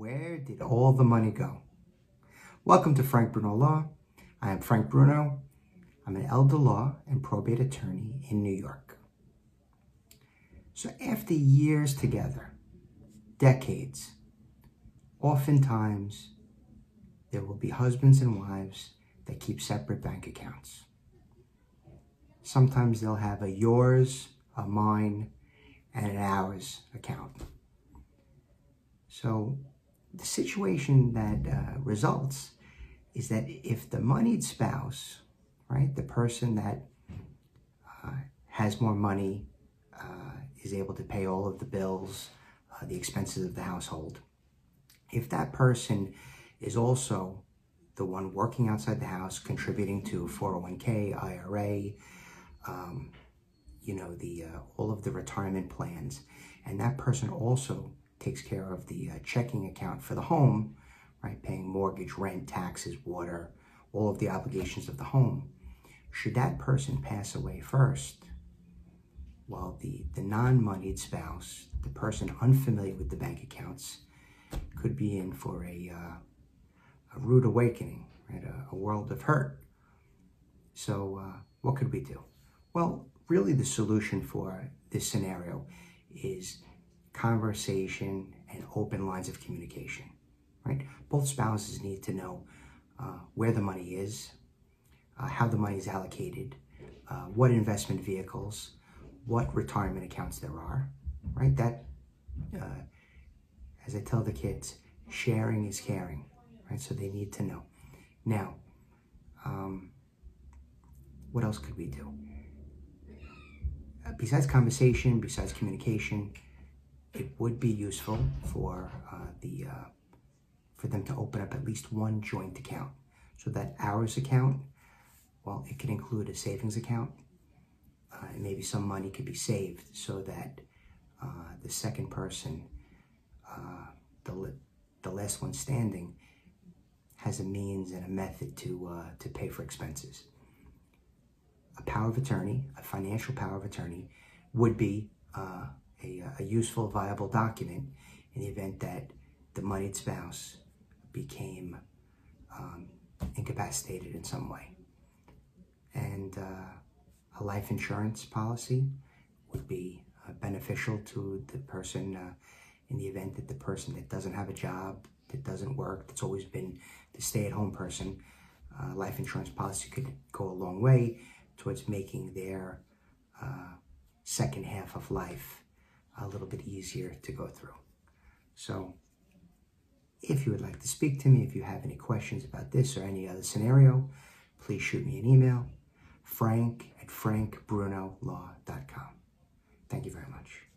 Where did all the money go? Welcome to Frank Bruno Law. I am Frank Bruno. I'm an elder law and probate attorney in New York. So after years together, decades, oftentimes there will be husbands and wives that keep separate bank accounts. Sometimes they'll have a yours, a mine, and an ours account. So the situation that uh, results is that if the moneyed spouse, right, the person that uh, has more money, uh, is able to pay all of the bills, uh, the expenses of the household, if that person is also the one working outside the house, contributing to 401k, IRA, um, you know, the uh, all of the retirement plans, and that person also takes care of the uh, checking account for the home, right? Paying mortgage, rent, taxes, water, all of the obligations of the home. Should that person pass away first, well, the, the non-moneyed spouse, the person unfamiliar with the bank accounts, could be in for a, uh, a rude awakening, right? A, a, world of hurt. So uh, what could we do? Well, really the solution for this scenario is conversation, and open lines of communication, right? Both spouses need to know uh, where the money is, uh, how the money is allocated, uh, what investment vehicles, what retirement accounts there are, right? That, uh, as I tell the kids, sharing is caring, right? So they need to know. Now, um, what else could we do? Uh, besides conversation, besides communication, it would be useful for uh, the uh, for them to open up at least one joint account. So that ours account, well, it can include a savings account, uh, and maybe some money could be saved so that uh, the second person, uh, the the last one standing, has a means and a method to uh, to pay for expenses. A power of attorney, a financial power of attorney, would be a, a useful, viable document in the event that the moneyed spouse became um, incapacitated in some way. And uh, a life insurance policy would be uh, beneficial to the person uh, in the event that the person that doesn't have a job, that doesn't work, that's always been the stay-at-home person, uh, life insurance policy could go a long way towards making their uh, second half of life a little bit easier to go through. So if you would like to speak to me, if you have any questions about this or any other scenario, please shoot me an email, frank at frankbrunolaw.com. Thank you very much.